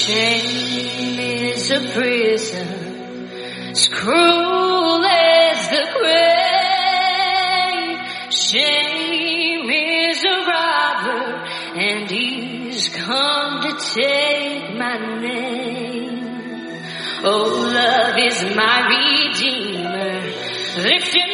Shame is a prison, as cruel as the grave. Shame is a robber, and he's come to take my name. Oh, love is my redeemer, lifting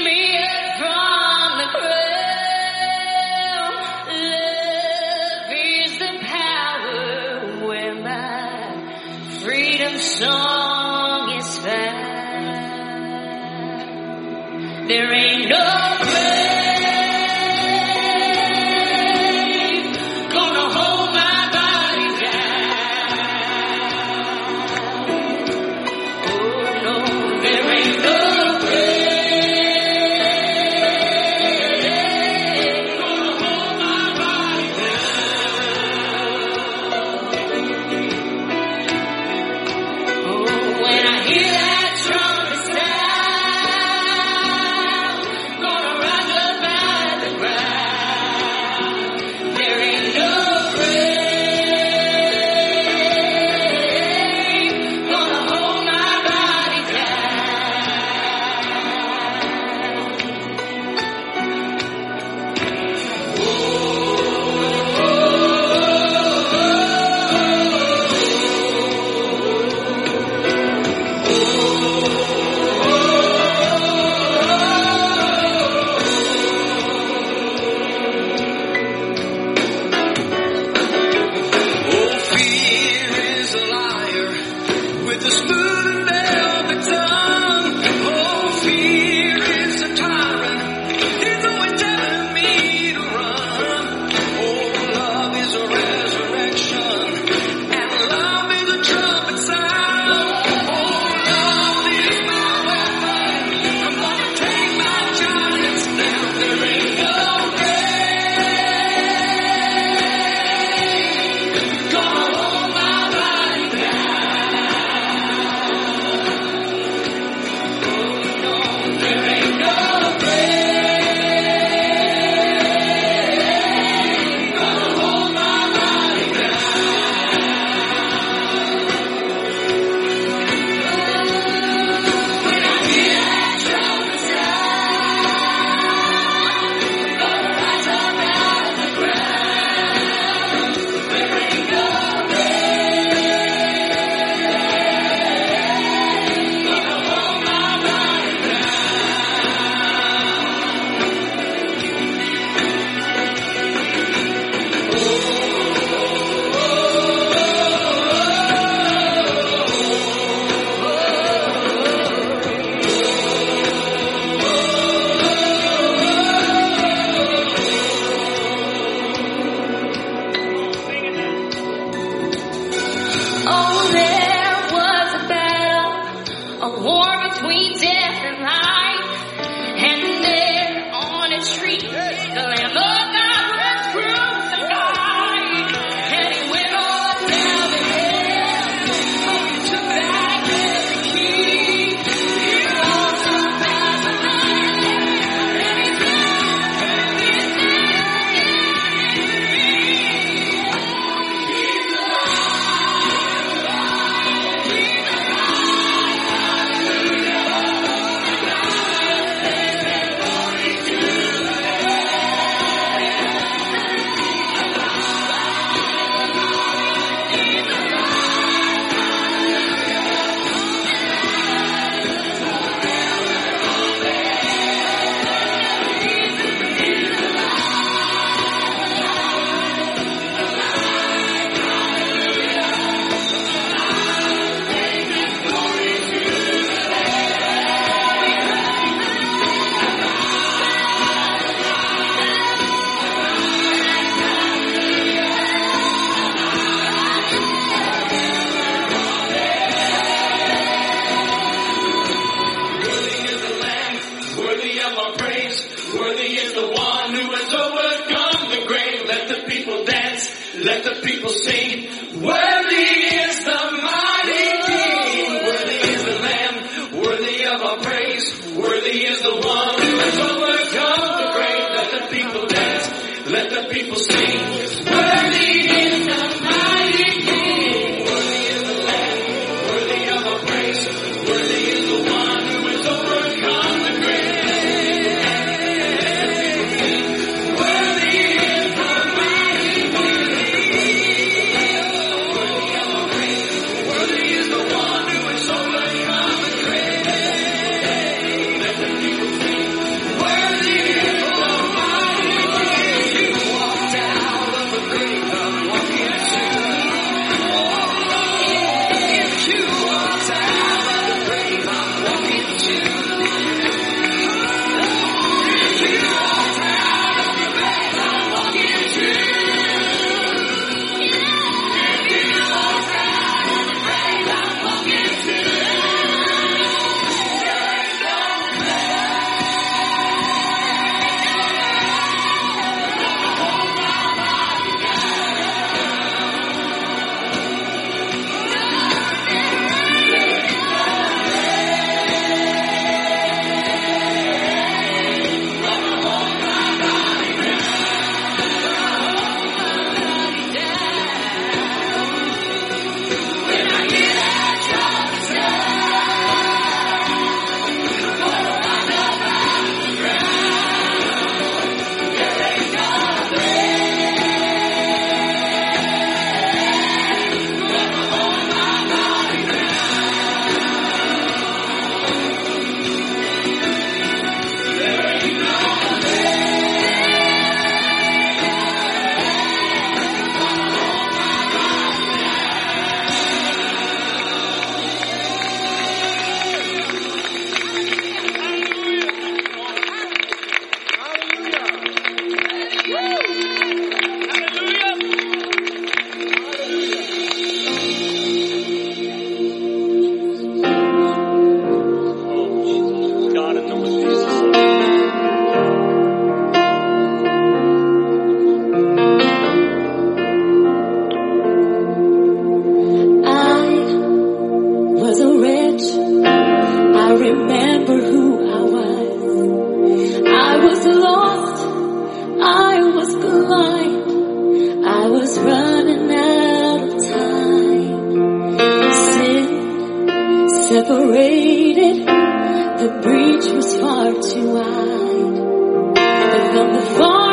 separated. The breach was far too wide. But from the far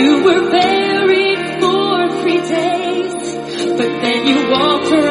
You were buried for three days, but then you walked around.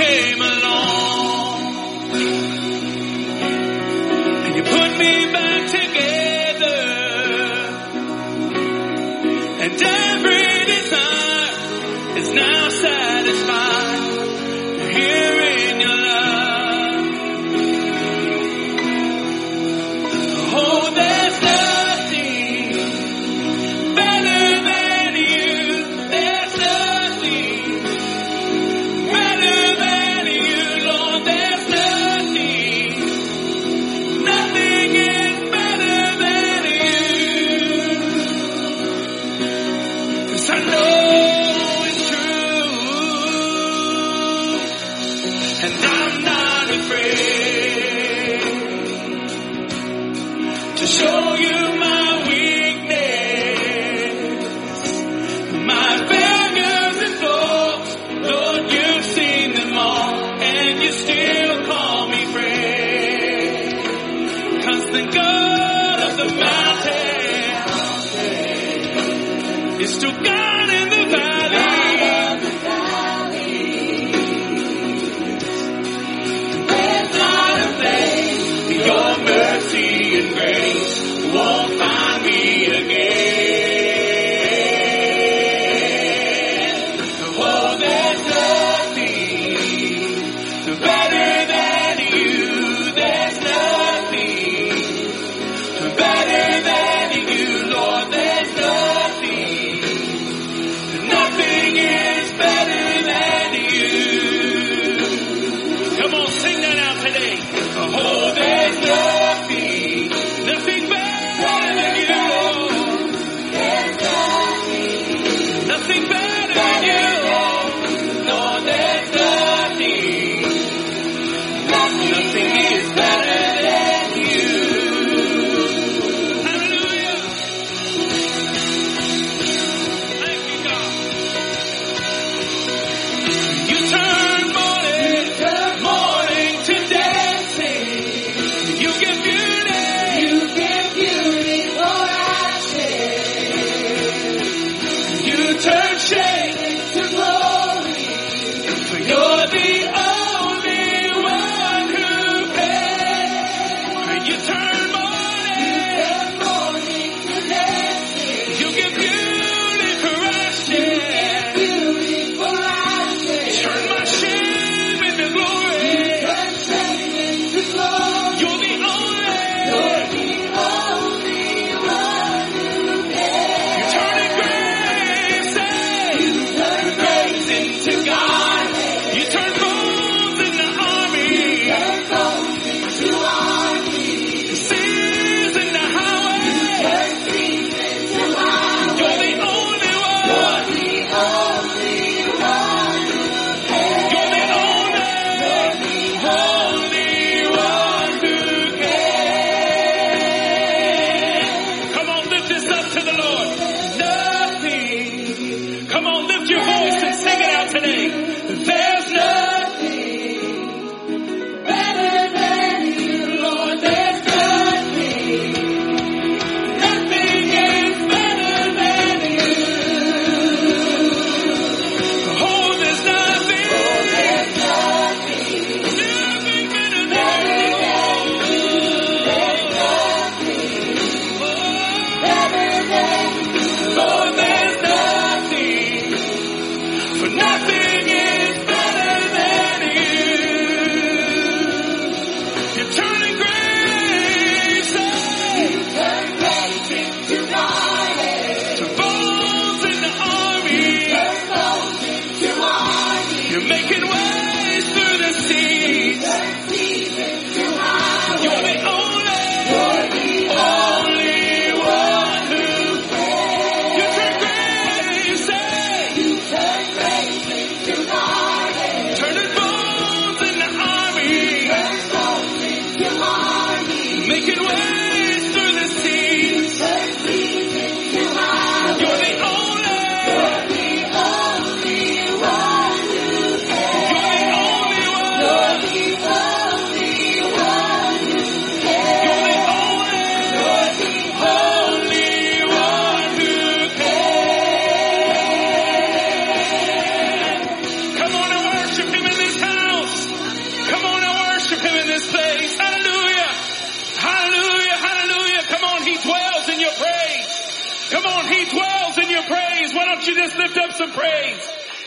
Came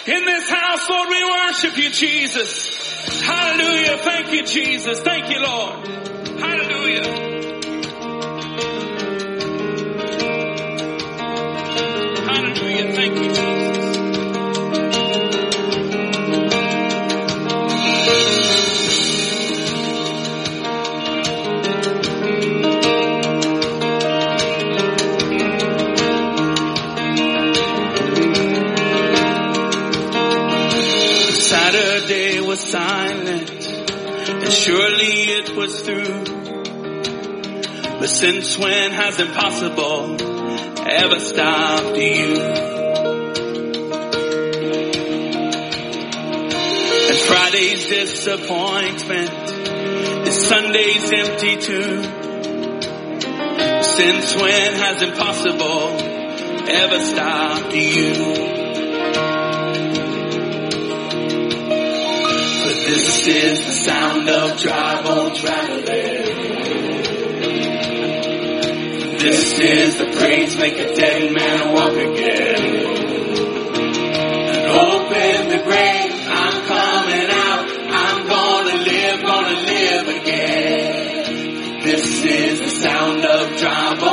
In this house, Lord, we worship you, Jesus. Hallelujah. Thank you, Jesus. Thank you, Lord. silent, and surely it was through. But since when has impossible ever stopped you? And Friday's disappointment is Sunday's empty tomb. Since when has impossible ever stopped you? This is the sound of tribal traveling. This is the praise make a dead man walk again. And open the grave, I'm coming out. I'm gonna live, gonna live again. This is the sound of tribal.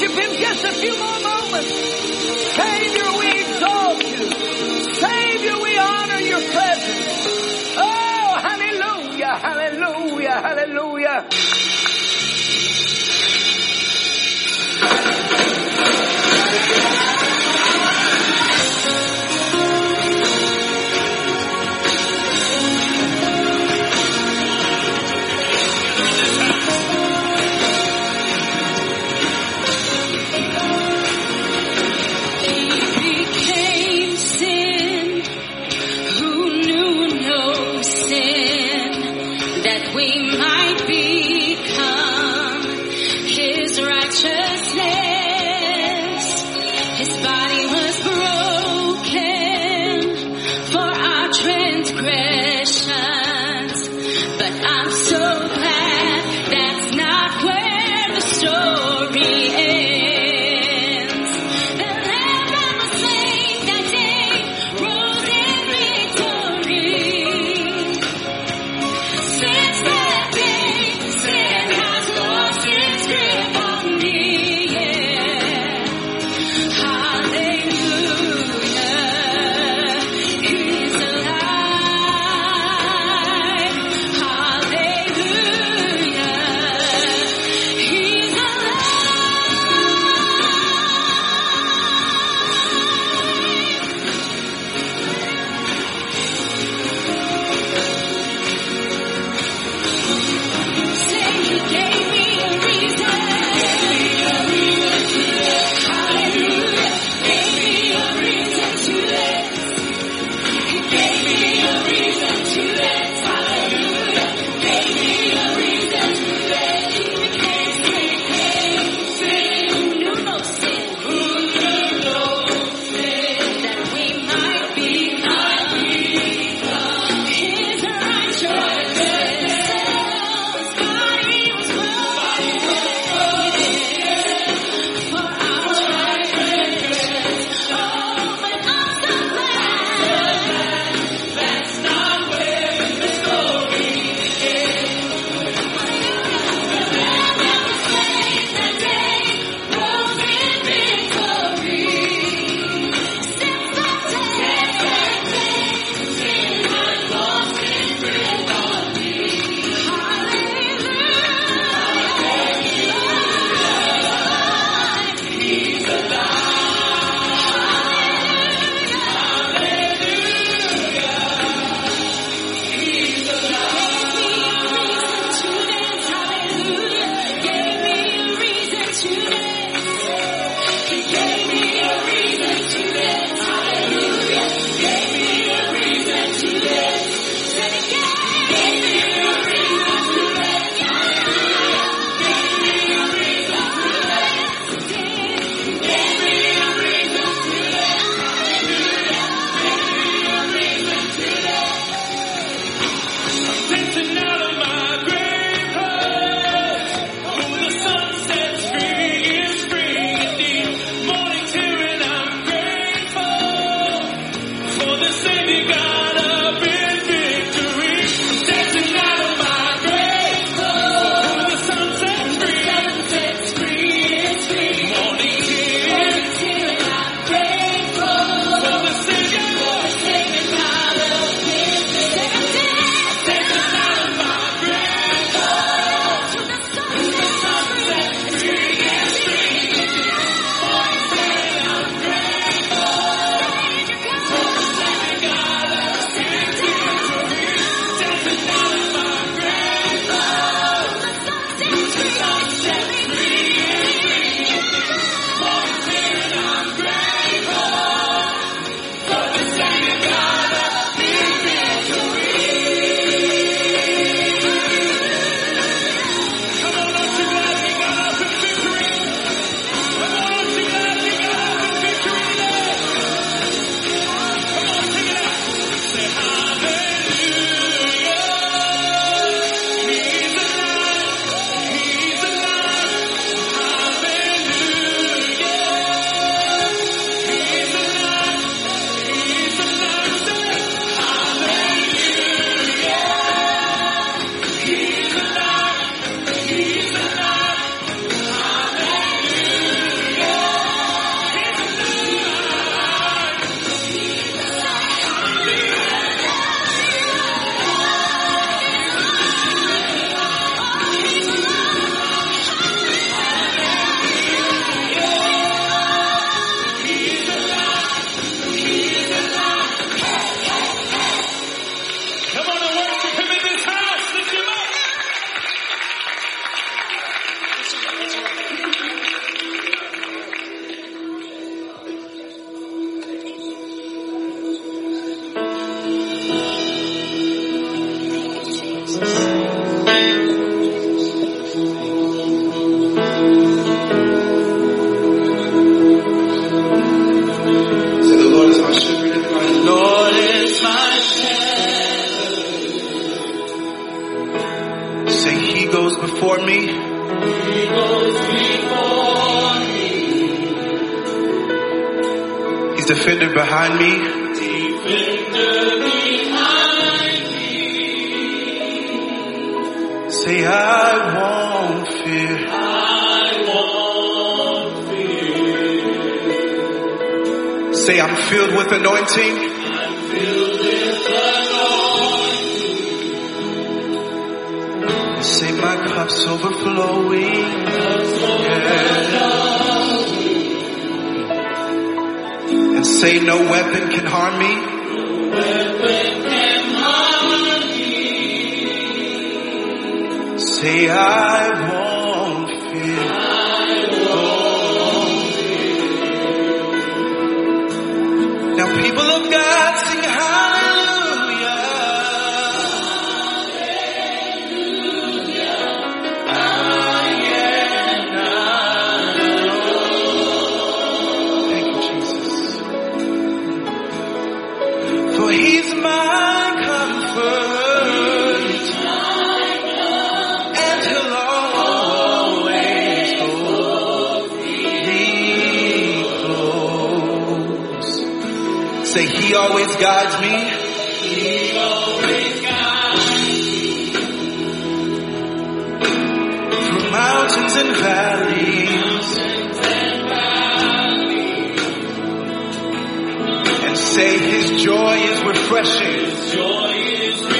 worship him just a few more moments? Savior, He's defender behind me. Say, I won't fear. Say, I'm filled with anointing. Say, my cup's overflowing. Say, no weapon can harm me. Say, I Say, he always guides me. Through mountains and valleys. And valleys. and say his joy is refreshing. Said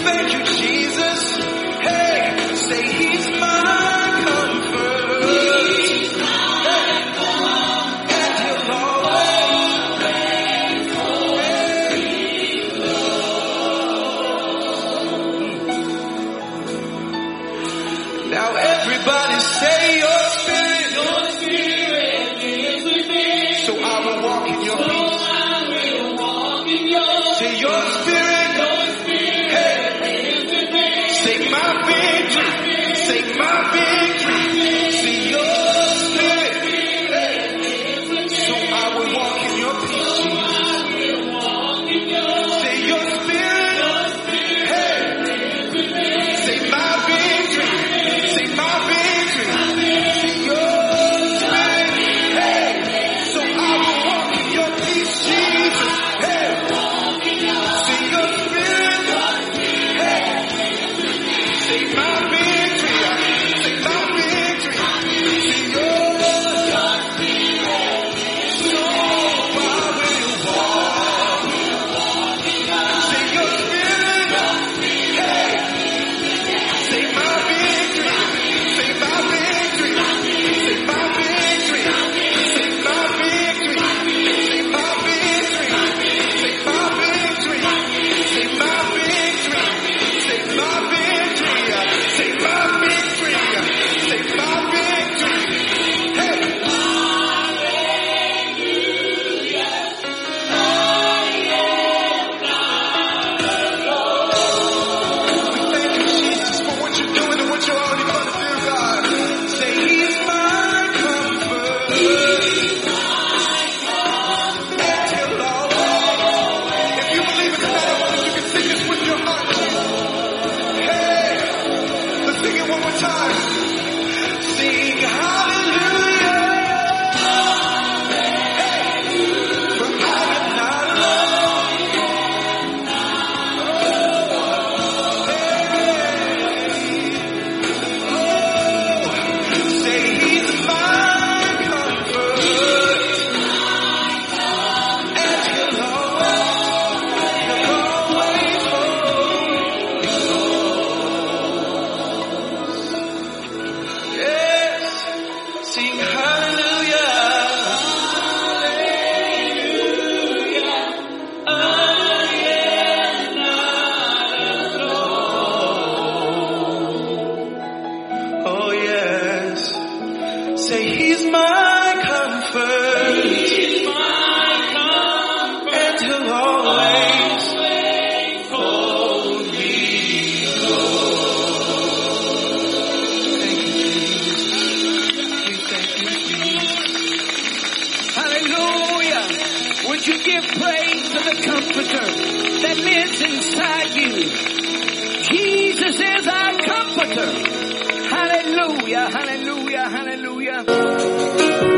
thank you, Jesus. inside you. Jesus is our comforter. Hallelujah, hallelujah, hallelujah.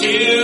to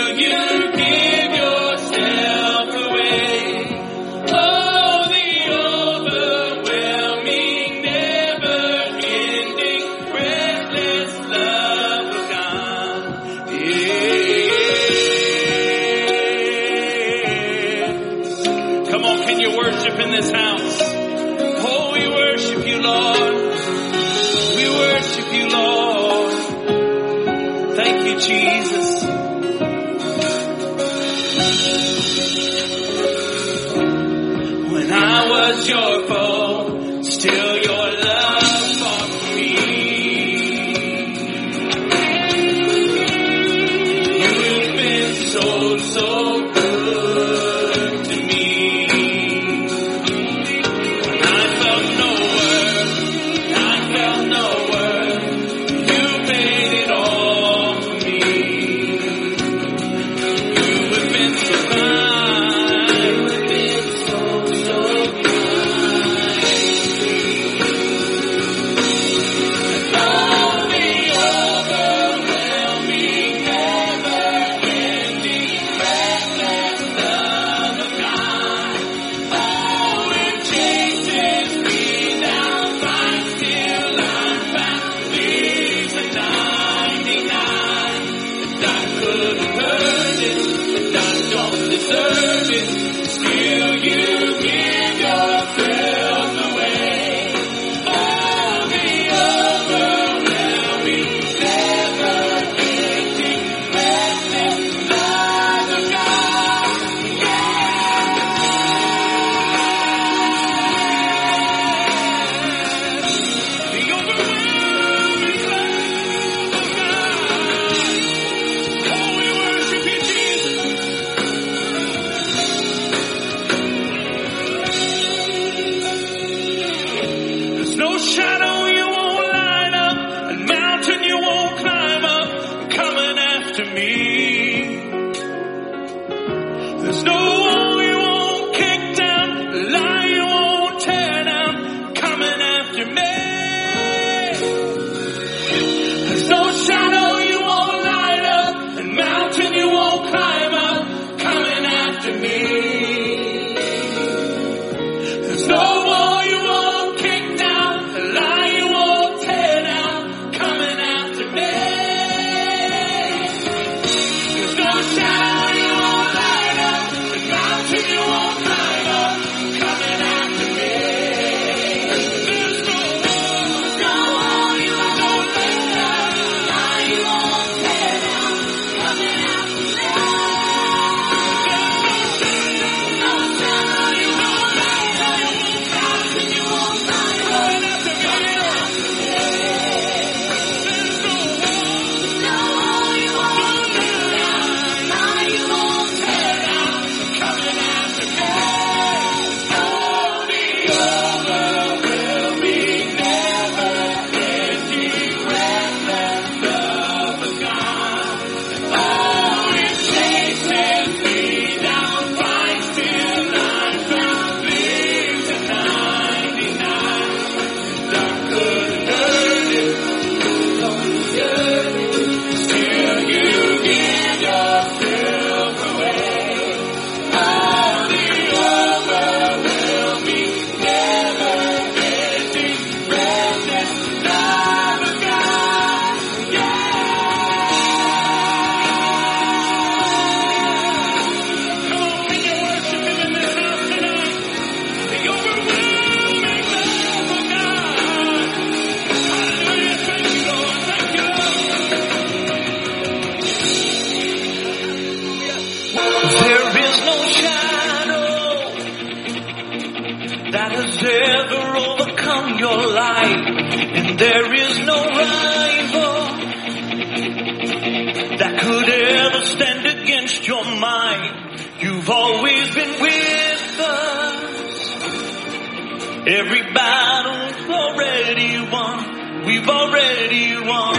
Every battle's already won. We've already won.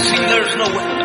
See, there's no way.